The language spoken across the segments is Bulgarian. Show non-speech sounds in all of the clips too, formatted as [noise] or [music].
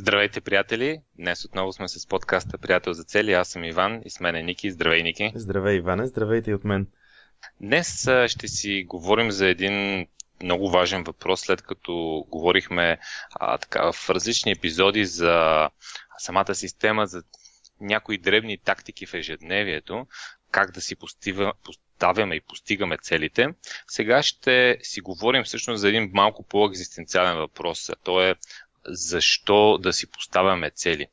Здравейте, приятели! Днес отново сме с подкаста Приятел за цели. Аз съм Иван и с мен е Ники. Здравей, Ники! Здравей, Иване! Здравейте и от мен! Днес ще си говорим за един много важен въпрос, след като говорихме а, така, в различни епизоди за самата система, за някои дребни тактики в ежедневието, как да си постива, поставяме и постигаме целите. Сега ще си говорим всъщност за един малко по-екзистенциален въпрос. То е защо да си поставяме цели.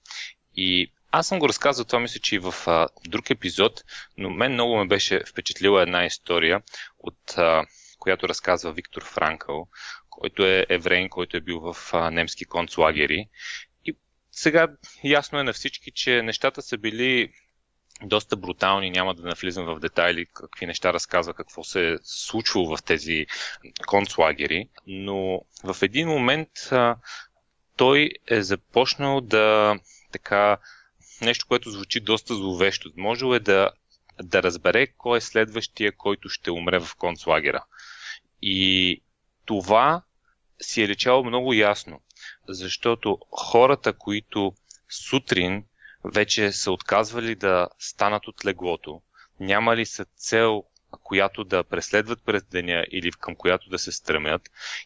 И аз съм го разказал това, мисля, че и в а, друг епизод, но мен много ме беше впечатлила една история, от а, която разказва Виктор Франкъл, който е еврейн, който е бил в а, немски концлагери. И сега ясно е на всички, че нещата са били доста брутални, няма да навлизам в детайли какви неща разказва, какво се е случвало в тези концлагери, но в един момент а, той е започнал да така нещо, което звучи доста зловещо. Можел е да, да разбере кой е следващия, който ще умре в концлагера. И това си е лечало много ясно, защото хората, които сутрин вече са отказвали да станат от леглото, нямали са цел която да преследват през деня или към която да се стремят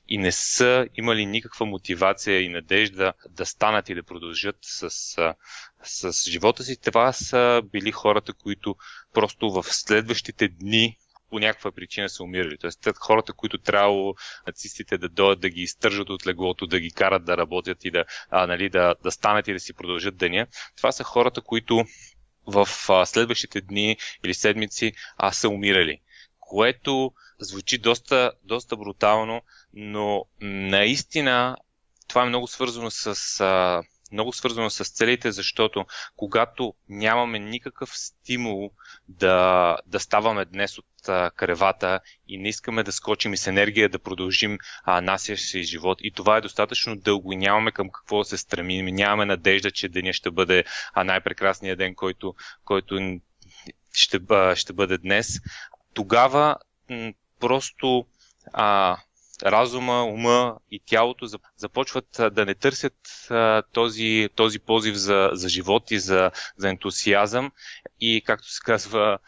и не са имали никаква мотивация и надежда да станат и да продължат с, с живота си, това са били хората, които просто в следващите дни по някаква причина са умирали. Тоест, хората, които трябвало нацистите да дойдат да ги изтържат от леглото, да ги карат да работят и да, а, нали, да, да станат и да си продължат деня, това са хората, които в а, следващите дни или седмици а, са умирали. Което звучи доста, доста брутално, но наистина това е много свързано с. А, много свързано с целите, защото когато нямаме никакъв стимул да, да ставаме днес от а, кревата и не искаме да скочим и с енергия да продължим а, нашия си живот и това е достатъчно дълго и нямаме към какво да се стремим, нямаме надежда, че деня ще бъде а, най-прекрасният ден, който, който ще, ще бъде днес, тогава м- просто а, разума, ума и тялото започват да не търсят този, този позив за, за живот и за, за ентусиазъм и, както се казва,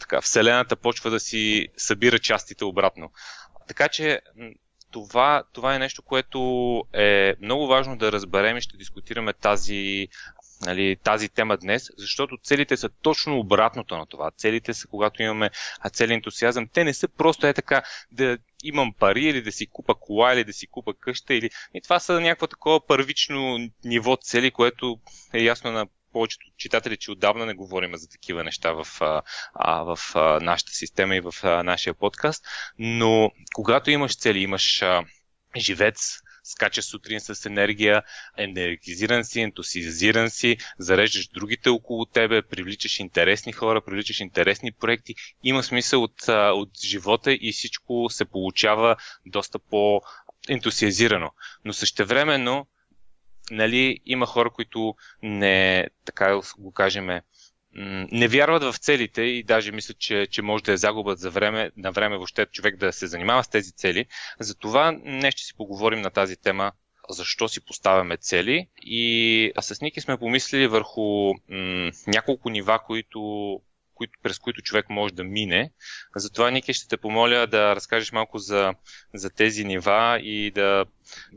така, Вселената почва да си събира частите обратно. Така че това, това е нещо, което е много важно да разберем и ще дискутираме тази, нали, тази тема днес, защото целите са точно обратното на това. Целите са, когато имаме цели ентусиазъм, те не са просто е така да имам пари или да си купа кола или да си купа къща. Или... И това са някакво такова първично ниво цели, което е ясно на повечето читатели, че отдавна не говорим за такива неща в, а, в а, нашата система и в а, нашия подкаст. Но когато имаш цели, имаш а, живец, скачаш сутрин с енергия, енергизиран си, ентусиазиран си, зареждаш другите около тебе, привличаш интересни хора, привличаш интересни проекти. Има смисъл от, от живота и всичко се получава доста по-ентусиазирано. Но същевременно нали, има хора, които не, така го кажеме, не вярват в целите и даже мислят, че, че може да е загуба за време, на време въобще човек да се занимава с тези цели. Затова днес ще си поговорим на тази тема защо си поставяме цели и с Ники сме помислили върху м- няколко нива, които които, през които човек може да мине. Затова, Ники, ще те помоля да разкажеш малко за, за тези нива и да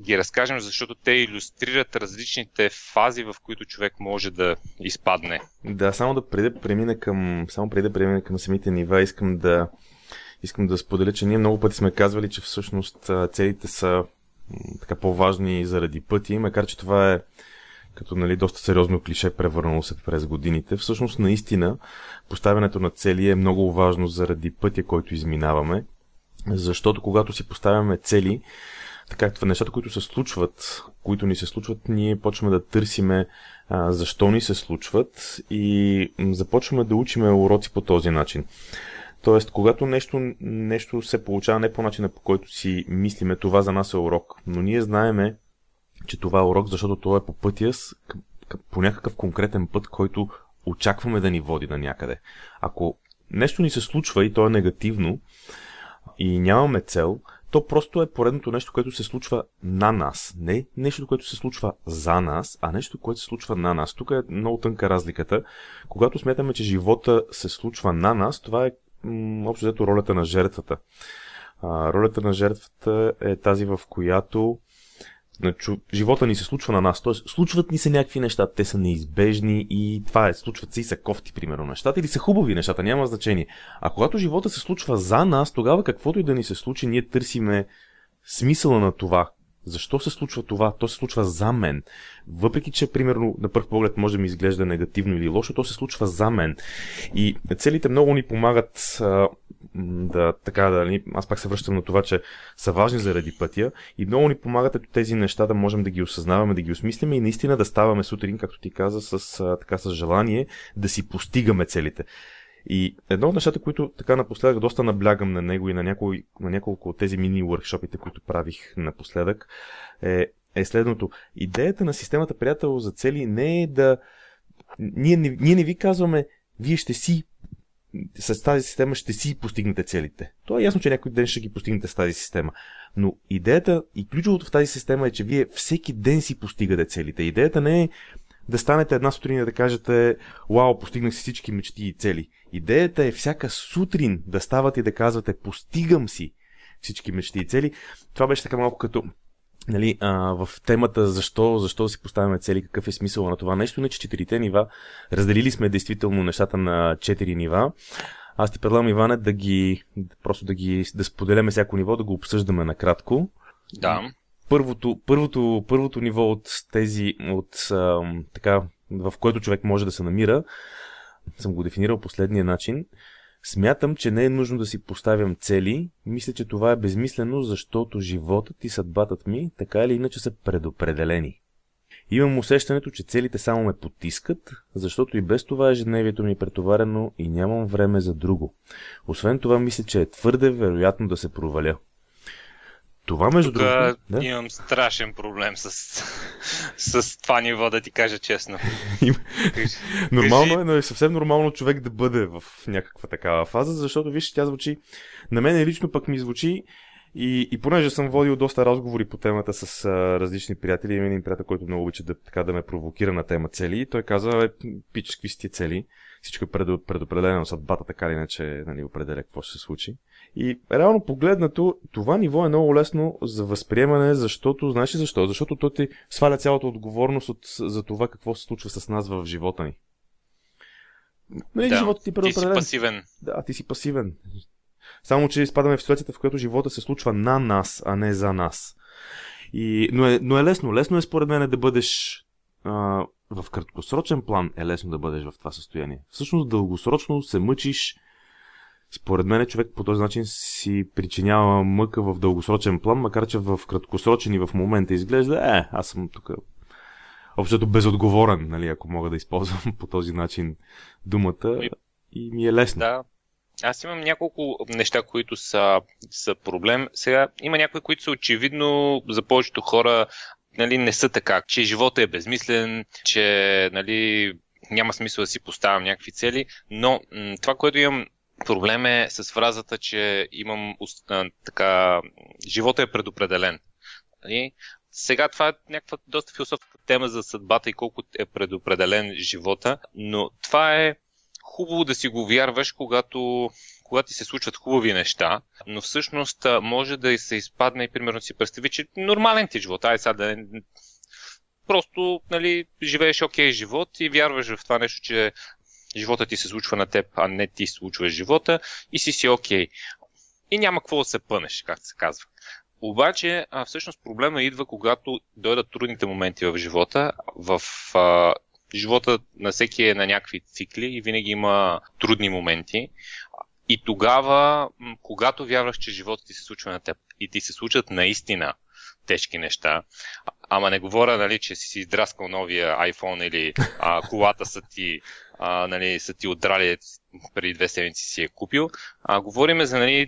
ги разкажем, защото те иллюстрират различните фази, в които човек може да изпадне. Да, само да преди да премина към, само преди да премина към самите нива, искам да, искам да споделя, че ние много пъти сме казвали, че всъщност целите са така по-важни заради пъти, макар че това е като нали, доста сериозно клише превърнало се през годините. Всъщност, наистина, поставянето на цели е много важно заради пътя, който изминаваме, защото когато си поставяме цели, така, това нещата, които се случват, които ни се случват, ние почваме да търсиме а, защо ни се случват и започваме да учиме уроци по този начин. Тоест, когато нещо, нещо се получава не по начина по който си мислиме, това за нас е урок. Но ние знаеме, че това е урок, защото това е по пътя с, по някакъв конкретен път, който очакваме да ни води на някъде. Ако нещо ни се случва и то е негативно и нямаме цел, то просто е поредното нещо, което се случва на нас. Не нещо, което се случва за нас, а нещо, което се случва на нас. Тук е много тънка разликата. Когато смятаме, че живота се случва на нас, това е м- общо взето ролята на жертвата. А, ролята на жертвата е тази, в която живота ни се случва на нас. Тоест, случват ни се някакви неща, те са неизбежни и това е, случват се и са кофти, примерно, нещата, или са хубави нещата, няма значение. А когато живота се случва за нас, тогава каквото и да ни се случи, ние търсиме смисъла на това, защо се случва това? То се случва за мен. Въпреки, че примерно на първ поглед може да ми изглежда негативно или лошо, то се случва за мен. И целите много ни помагат а, да, така да, нали, аз пак се връщам на това, че са важни заради пътя и много ни помагат ето тези неща да можем да ги осъзнаваме, да ги осмислиме и наистина да ставаме сутрин, както ти каза, с, а, така, с желание да си постигаме целите. И едно от нещата, които така напоследък доста наблягам на него и на, някой, на няколко от тези мини workshopите, които правих напоследък, е, е следното. Идеята на системата приятел за цели не е да... Ние не, ние не ви казваме, вие ще си с тази система ще си постигнете целите. То е ясно, че някой ден ще ги постигнете с тази система. Но идеята и ключовото в тази система е, че вие всеки ден си постигате целите. Идеята не е да станете една сутрин и да кажете, вау, постигнах си всички мечти и цели. Идеята е всяка сутрин да ставате и да казвате, постигам си всички мечти и цели. Това беше така малко като нали, а, в темата защо, защо си поставяме цели, какъв е смисъл на това нещо, не че четирите нива, разделили сме действително нещата на четири нива. Аз ти предлагам, Иване, да ги, просто да ги, да споделяме всяко ниво, да го обсъждаме накратко. Да първото, първото, първото ниво от тези, от, така, в който човек може да се намира, съм го дефинирал последния начин. Смятам, че не е нужно да си поставям цели. Мисля, че това е безмислено, защото животът и съдбатът ми така или иначе са предопределени. Имам усещането, че целите само ме потискат, защото и без това ежедневието ми е претоварено и нямам време за друго. Освен това, мисля, че е твърде вероятно да се проваля. Това между Тук другото... Да? имам страшен проблем с, с това ниво, да ти кажа честно. [laughs] [laughs] нормално е, но е съвсем нормално човек да бъде в някаква такава фаза, защото виж, тя звучи, на мен лично пък ми звучи и, и понеже съм водил доста разговори по темата с а, различни приятели, има един приятел, който много обича да, така, да ме провокира на тема цели, и той каза, е, пич, какви си ти цели? Всичко е предопределено, съдбата така или иначе нали, определя какво ще се случи. И реално погледнато, това ниво е много лесно за възприемане, защото, знаеш ли защо? Защото то ти сваля цялата отговорност от, за това какво се случва с нас в живота ни. Нали, да, живота ти, е ти си пасивен. Да, ти си пасивен. Само, че изпадаме в ситуацията, в която живота се случва на нас, а не за нас. И, но, е, но е лесно. Лесно е според мен да бъдеш а, в краткосрочен план е лесно да бъдеш в това състояние. Всъщност дългосрочно се мъчиш според мен човек по този начин си причинява мъка в дългосрочен план, макар че в краткосрочен и в момента изглежда, е, аз съм тук общото безотговорен, нали, ако мога да използвам [laughs] по този начин думата и ми е лесно. Да, аз имам няколко неща, които са, са проблем. Сега има някои, които са очевидно за повечето хора нали, не са така, че живота е безмислен, че нали, няма смисъл да си поставям някакви цели, но м- това, което имам Проблем е с фразата, че имам така, живота е предопределен. Нали? Сега това е някаква доста философска тема за съдбата и колко е предопределен живота, но това е хубаво да си го вярваш, когато, когато ти се случват хубави неща, но всъщност може да се изпадне и примерно си представи, че нормален ти живот, ай сега да просто нали, живееш окей живот и вярваш в това нещо, че живота ти се случва на теб, а не ти случваш живота и си си окей. Okay. И няма какво да се пънеш, както се казва. Обаче, а, всъщност проблема идва, когато дойдат трудните моменти в живота. В а, живота на всеки е на някакви цикли и винаги има трудни моменти. И тогава, когато вярваш, че живота ти се случва на теб и ти се случат наистина тежки неща, ама не говоря, нали, че си издраскал новия iPhone или а, колата са ти а, нали, са ти отдрали преди две седмици си е купил. А, говориме за нали,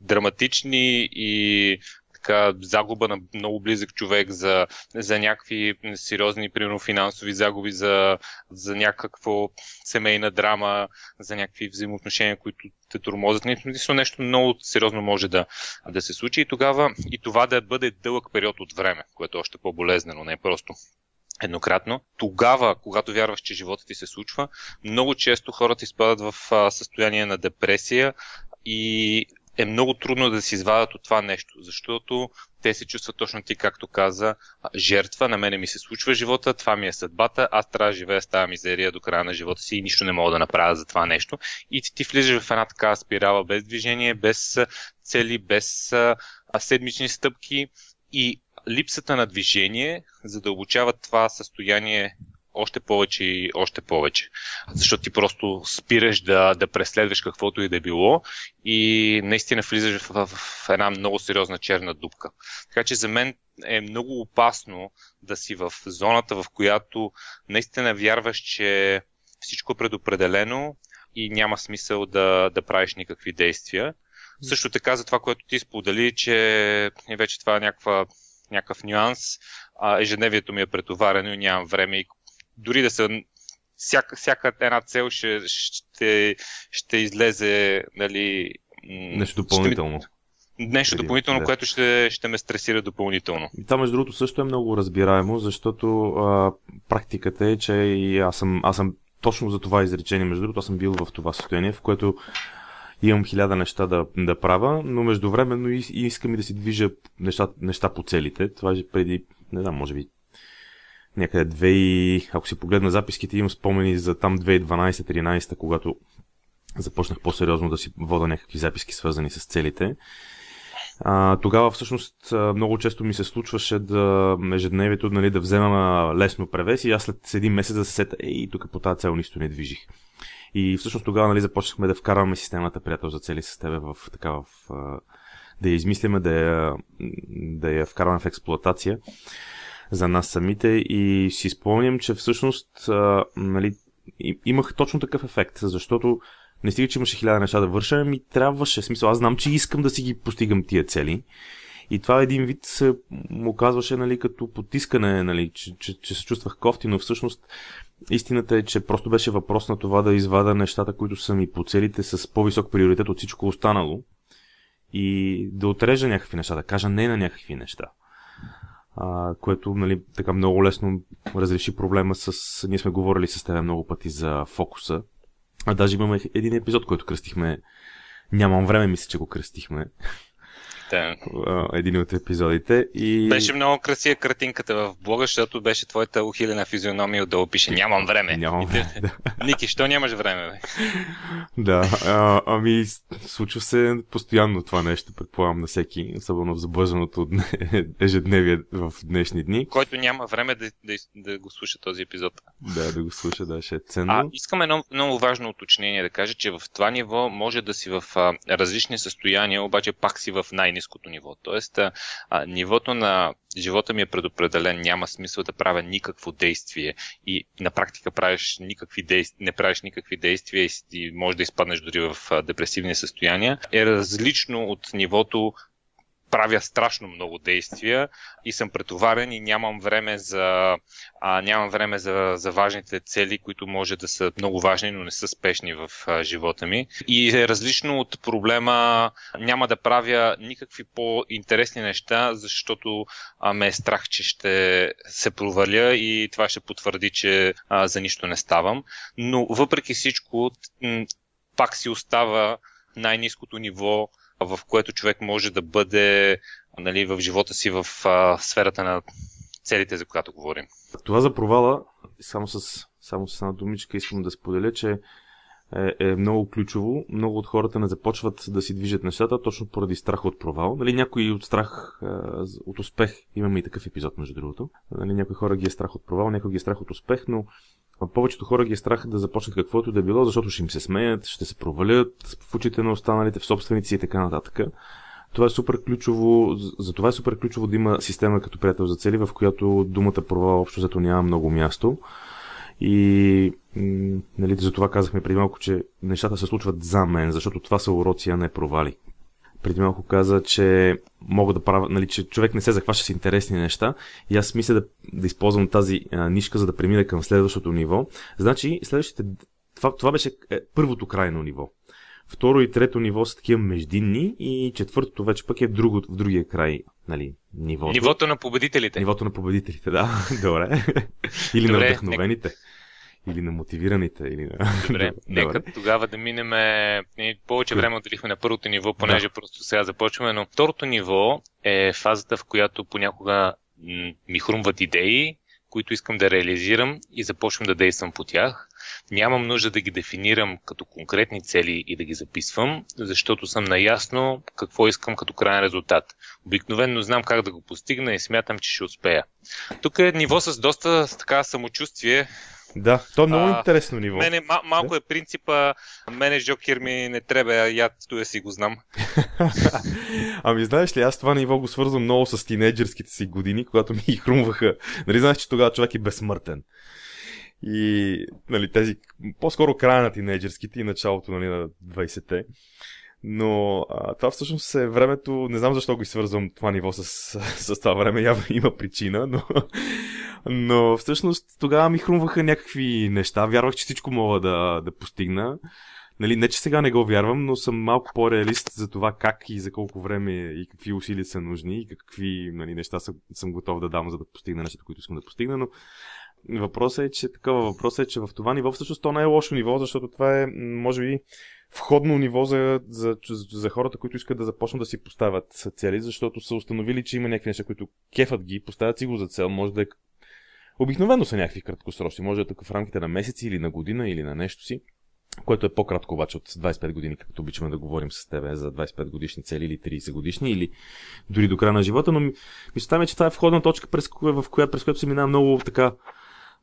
драматични и така, загуба на много близък човек, за, за някакви сериозни, примерно финансови загуби, за, за някакво семейна драма, за някакви взаимоотношения, които те тормозят. Нещо, нещо много сериозно може да, да се случи и тогава и това да бъде дълъг период от време, което е още по-болезнено, не е просто еднократно. Тогава, когато вярваш, че живота ти се случва, много често хората изпадат в състояние на депресия и е много трудно да се извадят от това нещо, защото те се чувстват точно ти, както каза, жертва, на мене ми се случва живота, това ми е съдбата, аз трябва да живея с тази мизерия до края на живота си и нищо не мога да направя за това нещо. И ти, ти влизаш в една такава спирала без движение, без цели, без седмични стъпки и липсата на движение задълбочава това състояние още повече и още повече. Защото ти просто спираш да, да преследваш каквото и да било и наистина влизаш в, в една много сериозна черна дупка. Така че за мен е много опасно да си в зоната, в която наистина вярваш, че всичко е предопределено и няма смисъл да, да правиш никакви действия. Също така за това, което ти сподели, че вече това е някаква, някакъв нюанс, а, ежедневието ми е претоварено и нямам време и дори да са всяка, всяка една цел ще, ще, ще излезе нали, нещо допълнително. Ще нещо допълнително, да. което ще, ще ме стресира допълнително. И това, между другото, също е много разбираемо, защото а, практиката е, че и аз съм, аз съм точно за това изречение, между другото, аз съм бил в това състояние, в което имам хиляда неща да, да правя, но междувременно и, искам и да си движа неща, неща по целите. Това е преди, не знам, може би някъде две и... Ако си погледна записките, имам спомени за там 2012-13, когато започнах по-сериозно да си вода някакви записки, свързани с целите. А, тогава всъщност много често ми се случваше да ежедневието нали, да взема лесно превес и аз след един месец да се сета, ей, тук по тази цел нищо не движих. И всъщност тогава нали, започнахме да вкарваме системата приятел за цели с тебе в, така, в, да я измисляме, да я, да я вкарваме в експлуатация за нас самите и си спомням, че всъщност нали, имах точно такъв ефект, защото не стига, че имаше хиляда неща да върша, ми трябваше. Смисъл, аз знам, че искам да си ги постигам тия цели. И това един вид се му казваше нали, като потискане, нали, че, че, че се чувствах кофти, но всъщност истината е, че просто беше въпрос на това да извада нещата, които са ми по целите с по-висок приоритет от всичко останало и да отрежа някакви неща, да кажа не на някакви неща а, което нали, така много лесно разреши проблема с... Ние сме говорили с теб много пъти за фокуса. А даже имаме един епизод, който кръстихме. Нямам време, мисля, че го кръстихме. Да. Един от епизодите. И... Беше много красива картинката в блога, защото беше твоята ухилена физиономия отдолу пише Нямам време. Нямам време. Да. [laughs] Ники, що нямаш време? Бе? Да, а, ами случва се постоянно това нещо, предполагам на всеки, особено в забързаното [laughs] ежедневие в днешни дни. Който няма време да, да, да го слуша този епизод. Да, да го слуша, да, ще е ценно. А, искам едно много важно уточнение да кажа, че в това ниво може да си в а, различни състояния, обаче пак си в най ниското ниво. Тоест, а, нивото на живота ми е предопределен, няма смисъл да правя никакво действие и на практика правиш никакви действия, не правиш никакви действия и, и може да изпаднеш дори в депресивни състояния, е различно от нивото правя страшно много действия и съм претоварен и нямам време за, а, нямам време за, за важните цели, които може да са много важни, но не са спешни в а, живота ми. И е различно от проблема няма да правя никакви по-интересни неща, защото а, ме е страх, че ще се проваля и това ще потвърди, че а, за нищо не ставам. Но въпреки всичко, пак си остава най-низкото ниво в което човек може да бъде нали, в живота си в а, сферата на целите, за която говорим. Това за провала, само с, само с една думичка искам да споделя, че е, е много ключово. Много от хората не започват да си движат нещата точно поради страх от провал. Нали, някои от страх е, от успех, имаме и такъв епизод между другото. Нали, някои хора ги е страх от провал, някои ги е страх от успех, но повечето хора ги е страх да започнат каквото да било, защото ще им се смеят, ще се провалят в очите на останалите, в собственици и така нататък. Това е супер ключово, за това е супер ключово да има система като приятел за цели, в която думата провал общо зато няма много място. И нали, за това казахме преди малко, че нещата се случват за мен, защото това са уроци, а не провали. преди малко каза, че мога да правя, нали, че човек не се захваща с интересни неща и аз мисля да, да използвам тази а, нишка, за да премина към следващото ниво. Значи, следващите, това, това беше е, първото крайно ниво. Второ и трето ниво са такива междинни и четвъртото вече пък е в, друго, в другия край, нали, нивото. Нивото на победителите. Нивото на победителите, да. [laughs] Добре. Или Добре, на вдъхновените. Нека... Или на мотивираните. Или на... Добре, [laughs] нека тогава да минем. Ние повече време отделихме на първото ниво, понеже да. просто сега започваме, но второто ниво е фазата, в която понякога ми хрумват идеи, които искам да реализирам и започвам да действам по тях. Нямам нужда да ги дефинирам като конкретни цели и да ги записвам, защото съм наясно какво искам като крайен резултат. Обикновенно знам как да го постигна и смятам, че ще успея. Тук е ниво с доста така самочувствие, да, то е много а, интересно ниво. Мене, мал- малко да? е принципа, мене Жокер ми не трябва, я да си го знам. [laughs] ами знаеш ли, аз това ниво го свързвам много с тинейджерските си години, когато ми хрумваха. Нали знаеш, че тогава човек е безсмъртен. И нали, тези, по-скоро края на тинейджерските и началото нали, на 20-те. Но а, това всъщност е времето, не знам защо го свързвам това ниво с, [laughs] с това време, явно има причина, но, [laughs] но всъщност тогава ми хрумваха някакви неща, вярвах, че всичко мога да, да постигна. Нали, не, че сега не го вярвам, но съм малко по-реалист за това как и за колко време и какви усилия са нужни и какви нали, неща съм, съм готов да дам, за да постигна нещата, които искам да постигна. Но въпросът е, че такава въпросът е, че в това ниво всъщност то не е лошо ниво, защото това е, може би, входно ниво за, за, за хората, които искат да започнат да си поставят цели, защото са установили, че има някакви неща, които кефат ги, поставят си го за цел, може да е Обикновено са някакви краткосрочни, може да е тук в рамките на месеци или на година или на нещо си, което е по-кратко обаче от 25 години, както обичаме да говорим с тебе за 25 годишни цели или 30 годишни или дори до края на живота, но мисълта ми е, че това е входна точка, през, в коя, през която се минава много така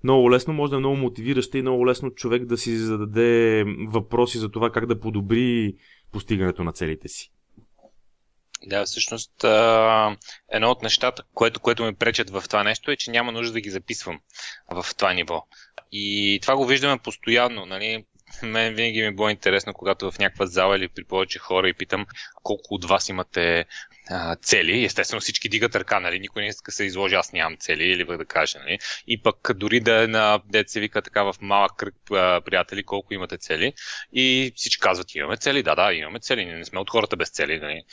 много лесно, може да е много мотивираща и много лесно човек да си зададе въпроси за това как да подобри постигането на целите си. Да, всъщност едно от нещата, което, което ме пречат в това нещо е, че няма нужда да ги записвам в това ниво. И това го виждаме постоянно. Нали? Мен винаги ми е било интересно, когато в някаква зала или при повече хора и питам колко от вас имате а, цели. Естествено всички дигат ръка, нали? Никой не иска се изложи, аз нямам цели или да кажа, нали? И пък дори да е на деца вика така в малък кръг приятели, колко имате цели. И всички казват, имаме цели, да, да, имаме цели, ние не сме от хората без цели, нали?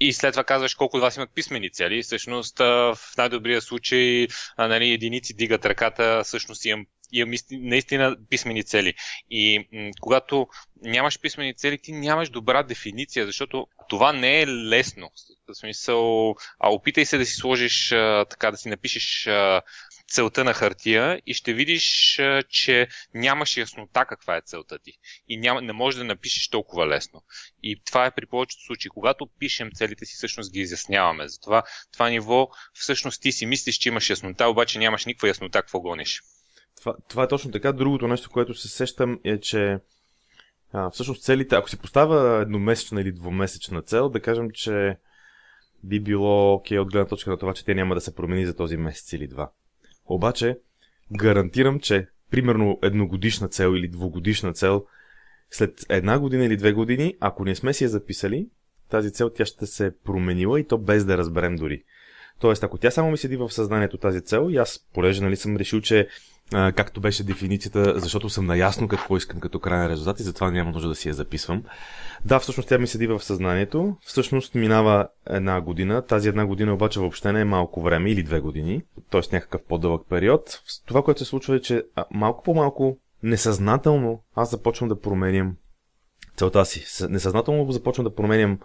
И след това казваш колко от вас имат писмени цели. Всъщност, в най-добрия случай, нали, единици дигат ръката, всъщност имам имам наистина писмени цели. И м- когато нямаш писмени цели, ти нямаш добра дефиниция, защото това не е лесно. В смисъл, а опитай се да си сложиш, а, така да си напишеш а, целта на хартия и ще видиш, че нямаш яснота каква е целта ти. И няма, не можеш да напишеш толкова лесно. И това е при повечето случаи. Когато пишем целите си, всъщност ги изясняваме. Затова това ниво, всъщност ти си мислиш, че имаш яснота, обаче нямаш никаква яснота какво гониш. Това, това е точно така. Другото нещо, което се сещам е, че а, всъщност целите, ако си поставя едномесечна или двумесечна цел, да кажем, че би било окей okay, от гледна точка на това, че те няма да се промени за този месец или два. Обаче, гарантирам, че примерно едногодишна цел или двугодишна цел, след една година или две години, ако не сме си я записали, тази цел тя ще се променила и то без да разберем дори. Тоест, ако тя само ми седи в съзнанието тази цел, и аз, понеже нали, съм решил, че а, както беше дефиницията, защото съм наясно какво искам като крайен резултат и затова няма нужда да си я записвам. Да, всъщност тя ми седи в съзнанието. Всъщност минава една година. Тази една година обаче въобще не е малко време или две години, т.е. някакъв по-дълъг период. Това, което се случва е, че малко по малко, несъзнателно, аз започвам да променям целта си. Несъзнателно започвам да променям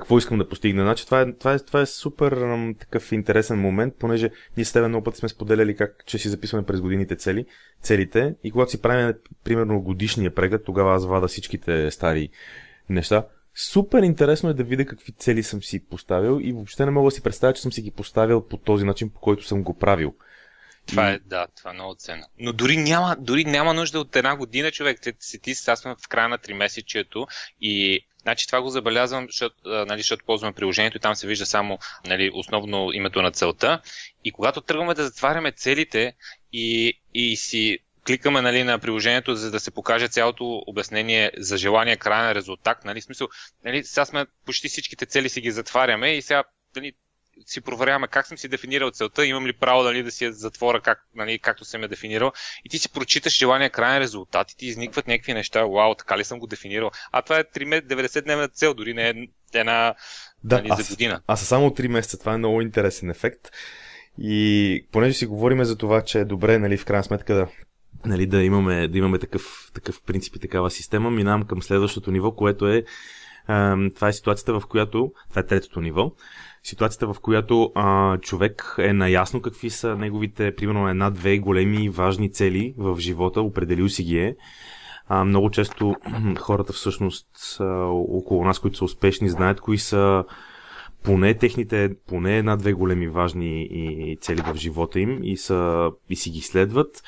какво искам да постигна. Значи, това, е, това, е, това е супер ам, такъв интересен момент, понеже ние с тебе много пъти сме споделяли как, че си записваме през годините цели, целите и когато си правим, примерно, годишния преглед, тогава аз вада всичките стари неща. Супер интересно е да видя какви цели съм си поставил и въобще не мога да си представя, че съм си ги поставил по този начин, по който съм го правил. Това е, да, това е много ценно. Но дори няма, дори няма нужда от една година, човек. Ти, ти, ти сега сме в края на три месечието и Значи това го забелязвам, защото, нали, защото ползваме приложението и там се вижда само нали, основно името на целта. И когато тръгваме да затваряме целите и, и си кликаме нали, на приложението, за да се покаже цялото обяснение за желания крайен резултат. Нали, смисъл, нали, сега сме почти всичките цели си ги затваряме и сега нали, си проверяваме как съм си дефинирал целта, имам ли право нали, да си я затворя как, нали, както съм я дефинирал. И ти си прочиташ желания крайен резултат и ти изникват някакви неща. Вау, така ли съм го дефинирал? А това е 90-дневна цел, дори не е една да, нали, за година. Аз, аз само 3 месеца. Това е много интересен ефект. И понеже си говориме за това, че е добре, нали, в крайна сметка да, нали, да имаме, да имаме такъв, такъв принцип и такава система, минавам към следващото ниво, което е това е ситуацията, в която, това е третото ниво, ситуацията, в която а, човек е наясно какви са неговите, примерно, една-две големи важни цели в живота, определил си ги е. А, много често [clears throat] хората всъщност около нас, които са успешни, знаят кои са поне техните, поне една-две големи важни и цели в живота им и, са, и си ги следват.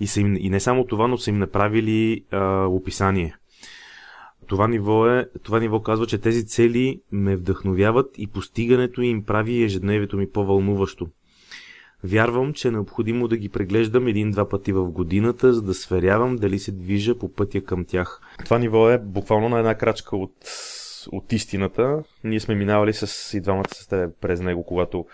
И, са им, и не само това, но са им направили а, описание. Това ниво, е, това ниво казва, че тези цели ме вдъхновяват и постигането им прави ежедневието ми по-вълнуващо. Вярвам, че е необходимо да ги преглеждам един-два пъти в годината, за да сверявам дали се движа по пътя към тях. Това ниво е буквално на една крачка от, от истината. Ние сме минавали с и двамата с теб през него, когато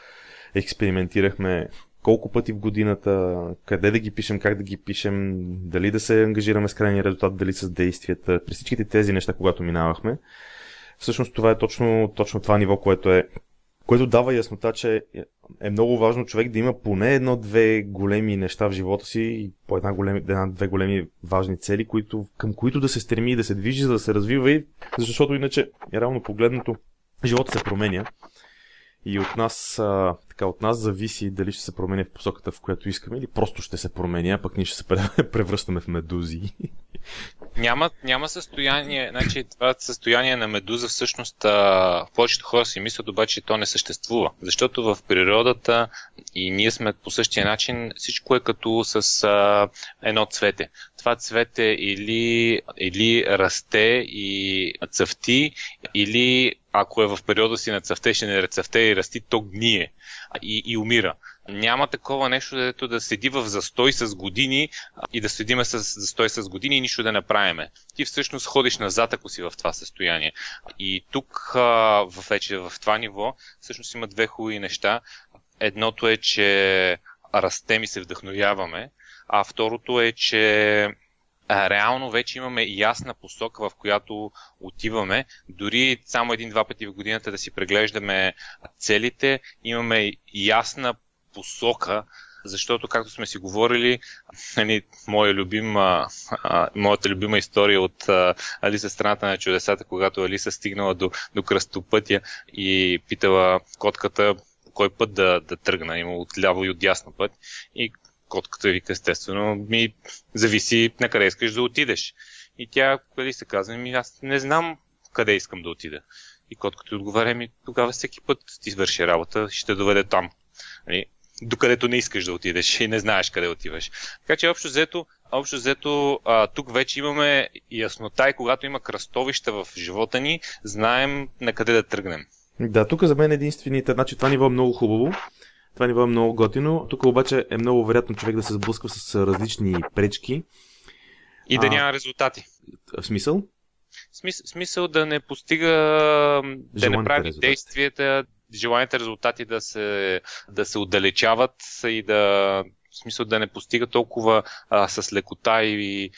експериментирахме колко пъти в годината, къде да ги пишем, как да ги пишем, дали да се ангажираме с крайния резултат, дали с действията, при всичките тези неща, когато минавахме. Всъщност това е точно, точно това ниво, което е което дава яснота, че е много важно човек да има поне едно-две големи неща в живота си и по една, големи, една-две големи важни цели, които, към които да се стреми, да се движи, за да се развива и защото иначе, реално погледнато, живота се променя и от нас, а, така, от нас зависи дали ще се промени в посоката, в която искаме, или просто ще се промени, а пък ние ще се [laughs] превръщаме в медузи. Няма, няма състояние, значи това състояние на медуза всъщност а, повечето хора си мислят обаче, че то не съществува. Защото в природата и ние сме по същия начин, всичко е като с а, едно цвете. Това цвете или, или расте и цъфти, или ако е в периода си на цъфте, ще не рецъфте и расти, то гние и, и умира. Няма такова нещо, дето да седи в застой с години и да седиме с застой с години и нищо да не правиме. Ти всъщност ходиш назад, ако си в това състояние. И тук, вече в това ниво, всъщност има две хубави неща. Едното е, че растем и се вдъхновяваме, а второто е, че реално вече имаме ясна посока, в която отиваме. Дори само един-два пъти в годината да си преглеждаме целите, имаме ясна посока, защото, както сме си говорили, нали, моя любим, а, а, моята любима история от Алиса страната на чудесата, когато Алиса стигнала до, до кръстопътя и питала котката кой път да, да тръгна, има от ляво и от дясно път. И котката вика, естествено, ми зависи на къде искаш да отидеш. И тя, къде се казва, ми аз не знам къде искам да отида. И котката отговаря ми, тогава всеки път ти свърши работа, ще доведе там. Нали? Докъдето не искаш да отидеш и не знаеш къде отиваш. Така че общо взето, общо взето а, тук вече имаме яснота и когато има кръстовища в живота ни, знаем на къде да тръгнем. Да, тук за мен единствените, значи това ниво е много хубаво. Това ниво е много готино. Тук обаче е много вероятно човек да се сблъсква с различни пречки. И да а... няма резултати. В смисъл? Смис, смисъл да не постига, да не прави резултати. действията, желаните резултати да се, да се отдалечават и да, в смисъл да не постига толкова а, с лекота и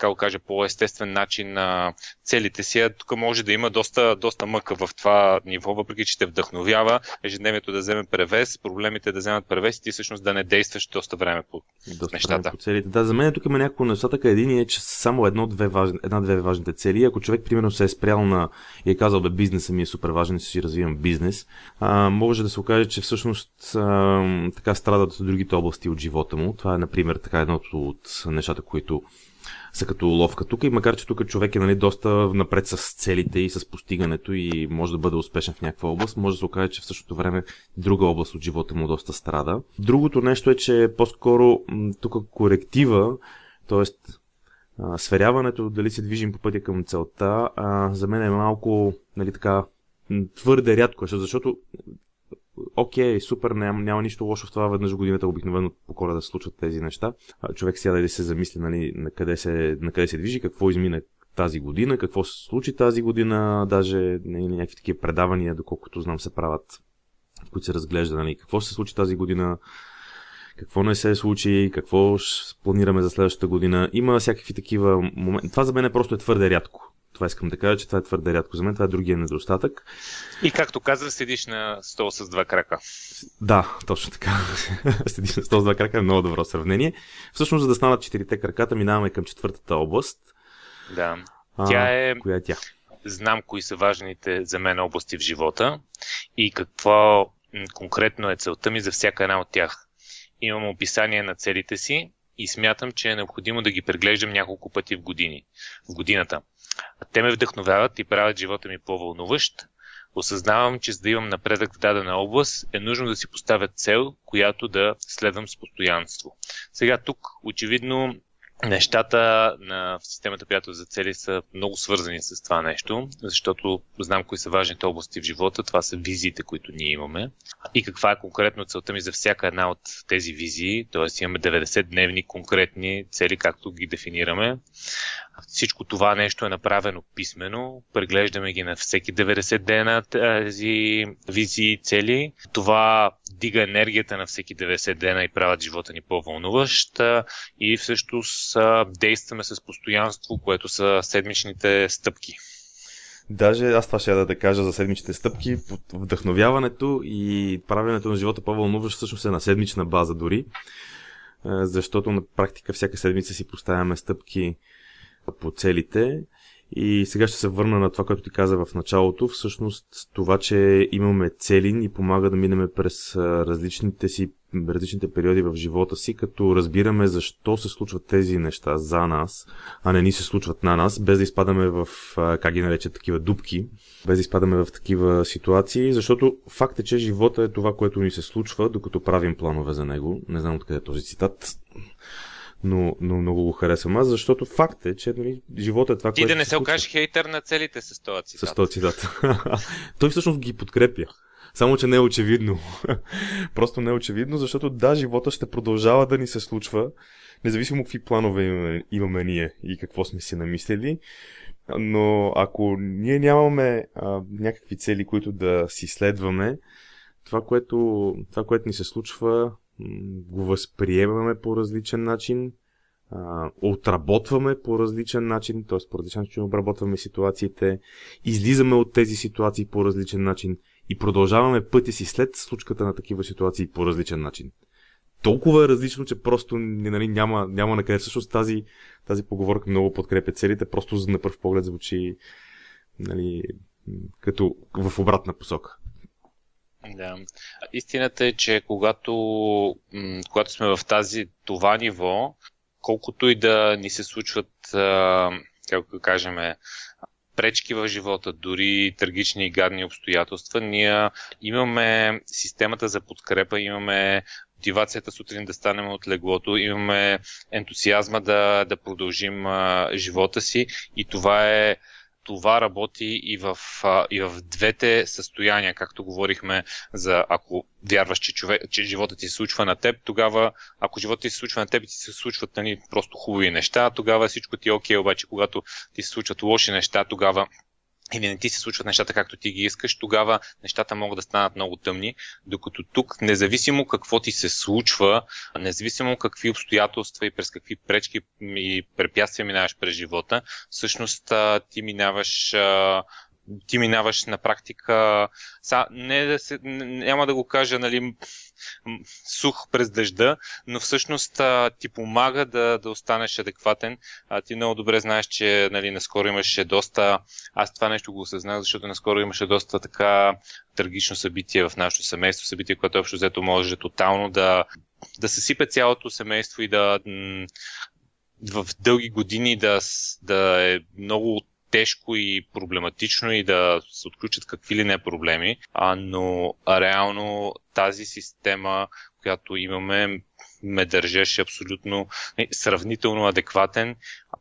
така го кажа, по естествен начин на целите си. Тук може да има доста, доста мъка в това ниво, въпреки че те вдъхновява ежедневието да вземе превес, проблемите да вземат превес и ти всъщност да не действаш доста време по доста нещата. Време по целите. Да, за мен тук има няколко недостатъка. Един е, че само едно-две важни, една-две важните цели. Ако човек, примерно, се е спрял на и е казал, бе, бизнеса ми е супер важен, си развивам бизнес, а, може да се окаже, че всъщност а, така страдат от другите области от живота му. Това е, например, така едното от нещата, които са като ловка тук и макар, че тук човек е нали, доста напред с целите и с постигането и може да бъде успешен в някаква област, може да се окаже, че в същото време друга област от живота му доста страда. Другото нещо е, че по-скоро тук коректива, т.е. сверяването, дали се движим по пътя към целта, за мен е малко нали, така, твърде рядко, защото окей, супер, няма, няма нищо лошо в това, веднъж годината обикновено по коледа да се случват тези неща. Човек сяда да се замисли нали, на, къде се, на къде се движи, какво измина тази година, какво се случи тази година, даже нали, някакви такива предавания, доколкото знам, се правят, в които се разглежда нали, какво се случи тази година, какво не се случи, какво планираме за следващата година. Има всякакви такива моменти. Това за мен е просто е твърде рядко. Това искам да кажа, че това е твърде рядко за мен. Това е другия недостатък. И както каза, седиш на стол с два крака. Да, точно така. [laughs] седиш на стол с два крака е много добро сравнение. Всъщност, за да станат четирите краката, минаваме към четвъртата област. Да. Тя е... Коя е тя? Знам кои са важните за мен области в живота и какво конкретно е целта ми за всяка една от тях. Имам описание на целите си и смятам, че е необходимо да ги преглеждам няколко пъти в години, в годината. Те ме вдъхновяват и правят живота ми по-вълнуващ. Осъзнавам, че за да имам напредък в дадена област, е нужно да си поставя цел, която да следвам с постоянство. Сега тук, очевидно, нещата на системата, която за цели са много свързани с това нещо, защото знам кои са важните области в живота, това са визиите, които ние имаме и каква е конкретно целта ми за всяка една от тези визии, т.е. имаме 90-дневни конкретни цели, както ги дефинираме. Всичко това нещо е направено писменно, преглеждаме ги на всеки 90 дена тези визии и цели. Това дига енергията на всеки 90 дена и правят живота ни по-вълнуващ и всъщност действаме с постоянство, което са седмичните стъпки. Даже аз това ще да, да кажа за седмичните стъпки. Вдъхновяването и правенето на живота по-вълнуващ всъщност е на седмична база дори. Защото на практика всяка седмица си поставяме стъпки по целите. И сега ще се върна на това, което ти каза в началото. Всъщност това, че имаме цели ни помага да минеме през различните си различните периоди в живота си, като разбираме защо се случват тези неща за нас, а не ни се случват на нас, без да изпадаме в, как ги наречат, такива дупки, без да изпадаме в такива ситуации, защото факт е, че живота е това, което ни се случва, докато правим планове за него. Не знам откъде е този цитат но, но много го харесвам аз, защото факт е, че нали, живота е това, Ти което да не се окажеш хейтър на целите с този цитат. С този цитат. [laughs] Той всъщност ги подкрепя. Само, че не е очевидно. [laughs] Просто не е очевидно, защото да, живота ще продължава да ни се случва, независимо какви планове имаме, имаме ние и какво сме си намислили. Но ако ние нямаме а, някакви цели, които да си следваме, това което, това, което ни се случва, го възприемаме по различен начин, а, отработваме по различен начин, т.е. по различен начин обработваме ситуациите, излизаме от тези ситуации по различен начин и продължаваме пътя си след случката на такива ситуации по различен начин. Толкова е различно, че просто нали, няма, няма на къде. Всъщност тази, тази поговорка много подкрепя целите, просто на първ поглед звучи нали, като в обратна посока. Да. Истината е, че когато, когато сме в тази, това ниво, колкото и да ни се случват, как да кажем, пречки в живота, дори трагични и гадни обстоятелства, ние имаме системата за подкрепа, имаме мотивацията сутрин да станем от леглото, имаме ентусиазма да, да продължим а, живота си и това е това работи и в, и в двете състояния, както говорихме за ако вярваш, че, човек, че живота ти се случва на теб, тогава, ако живота ти се случва на теб, ти се случват нали, просто хубави неща, тогава всичко ти е окей, обаче когато ти се случват лоши неща, тогава или не ти се случват нещата както ти ги искаш, тогава нещата могат да станат много тъмни, докато тук, независимо какво ти се случва, независимо какви обстоятелства и през какви пречки и препятствия минаваш през живота, всъщност ти минаваш ти минаваш на практика, са, не да се, няма да го кажа, нали, сух през дъжда, но всъщност а, ти помага да, да останеш адекватен. А, ти много добре знаеш, че нали, наскоро имаше доста, аз това нещо го осъзнах, защото наскоро имаше доста така трагично събитие в нашето семейство, събитие, което общо взето може тотално да, да съсипе цялото семейство и да в дълги години да, да е много тежко и проблематично и да се отключат какви ли не проблеми, а, но реално тази система, която имаме, ме държеше абсолютно не, сравнително адекватен.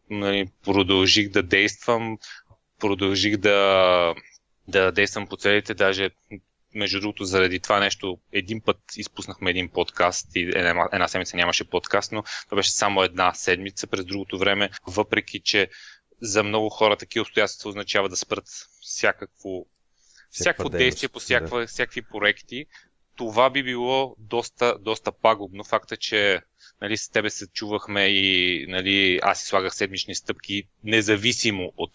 Нали, продължих да действам, продължих да, да действам по целите, даже между другото, заради това нещо, един път изпуснахме един подкаст и една, една седмица нямаше подкаст, но това беше само една седмица през другото време, въпреки че за много хора такива обстоятелства означава да спрат всякакво, всякакво действие по всякаква, да. всякакви проекти. Това би било доста, доста пагубно. Факта, че нали, с тебе се чувахме и нали, аз си слагах седмични стъпки, независимо от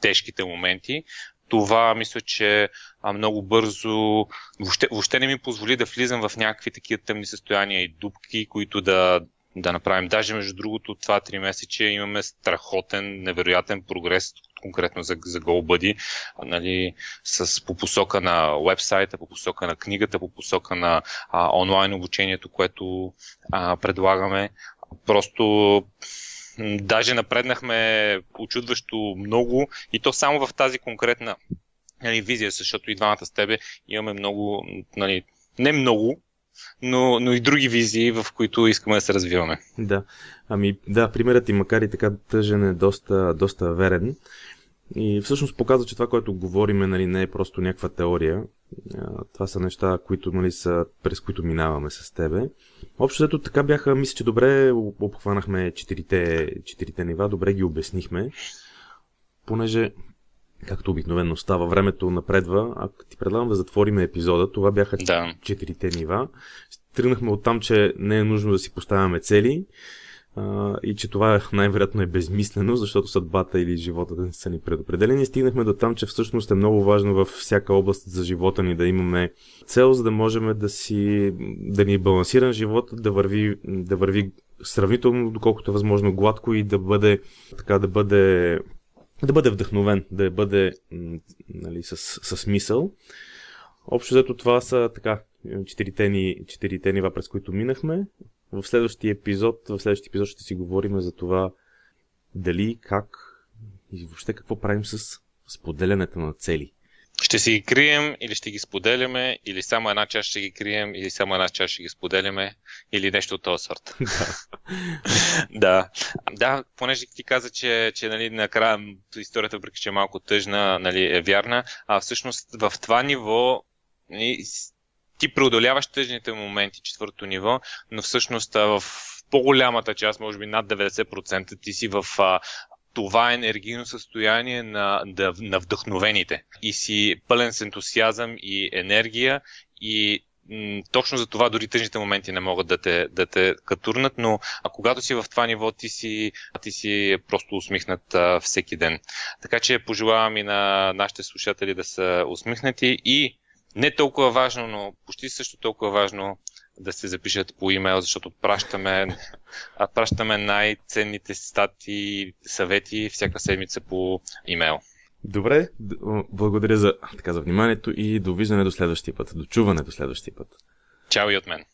тежките моменти, това мисля, че а, много бързо въобще, въобще не ми позволи да влизам в някакви такива тъмни състояния и дупки, които да, да направим. Даже между другото, това 3 месече имаме страхотен, невероятен прогрес конкретно за, за GoBuddy, нали, с, по посока на вебсайта, по посока на книгата, по посока на а, онлайн обучението, което а, предлагаме. Просто даже напреднахме очудващо много и то само в тази конкретна нали, визия, защото и двамата с тебе имаме много, нали, не много, но, но и други визии, в които искаме да се развиваме. Да, ами да, примерът и макар и така тъжен е доста, доста верен. И всъщност показва, че това, което говориме, нали, не е просто някаква теория. Това са неща, които, нали, са, през които минаваме с тебе. Общо взето така бяха, мисля, че добре обхванахме четирите, четирите нива, добре ги обяснихме. Понеже, както обикновено става, времето напредва, ако ти предлагам да затворим епизода, това бяха да. четирите нива. Тръгнахме от там, че не е нужно да си поставяме цели а, и че това най-вероятно е безмислено, защото съдбата или живота да са ни предопределени. Стигнахме до там, че всъщност е много важно във всяка област за живота ни да имаме цел, за да можем да си да ни е балансиран живот, да върви, да върви сравнително, доколкото е възможно гладко и да бъде така да бъде да бъде вдъхновен, да бъде нали, с, с смисъл. Общо взето това са така четирите, ни, четирите нива, през които минахме. В следващия епизод, в следващия епизод ще си говорим за това дали, как и въобще какво правим с споделянето на цели. Ще си ги крием или ще ги споделяме, или само една част ще ги крием, или само една част ще ги споделяме, или нещо от този сорт. да. да, понеже ти каза, че, че нали, накрая историята, въпреки че е малко тъжна, нали, е вярна, а всъщност в това ниво нали, ти преодоляваш тъжните моменти, четвърто ниво, но всъщност в по-голямата част, може би над 90%, ти си в а, това енергийно състояние на, на, на вдъхновените. И си пълен с ентусиазъм и енергия и точно за това дори тъжните моменти не могат да те, да те катурнат, но а когато си в това ниво, ти си, ти си просто усмихнат а, всеки ден. Така че пожелавам и на нашите слушатели да са усмихнати и не толкова важно, но почти също толкова важно да се запишат по имейл, защото пращаме, пращаме най-ценните стати, съвети всяка седмица по имейл. Добре, благодаря за, така, за вниманието и довиждане до следващия път. До чуване до следващия път. Чао и от мен.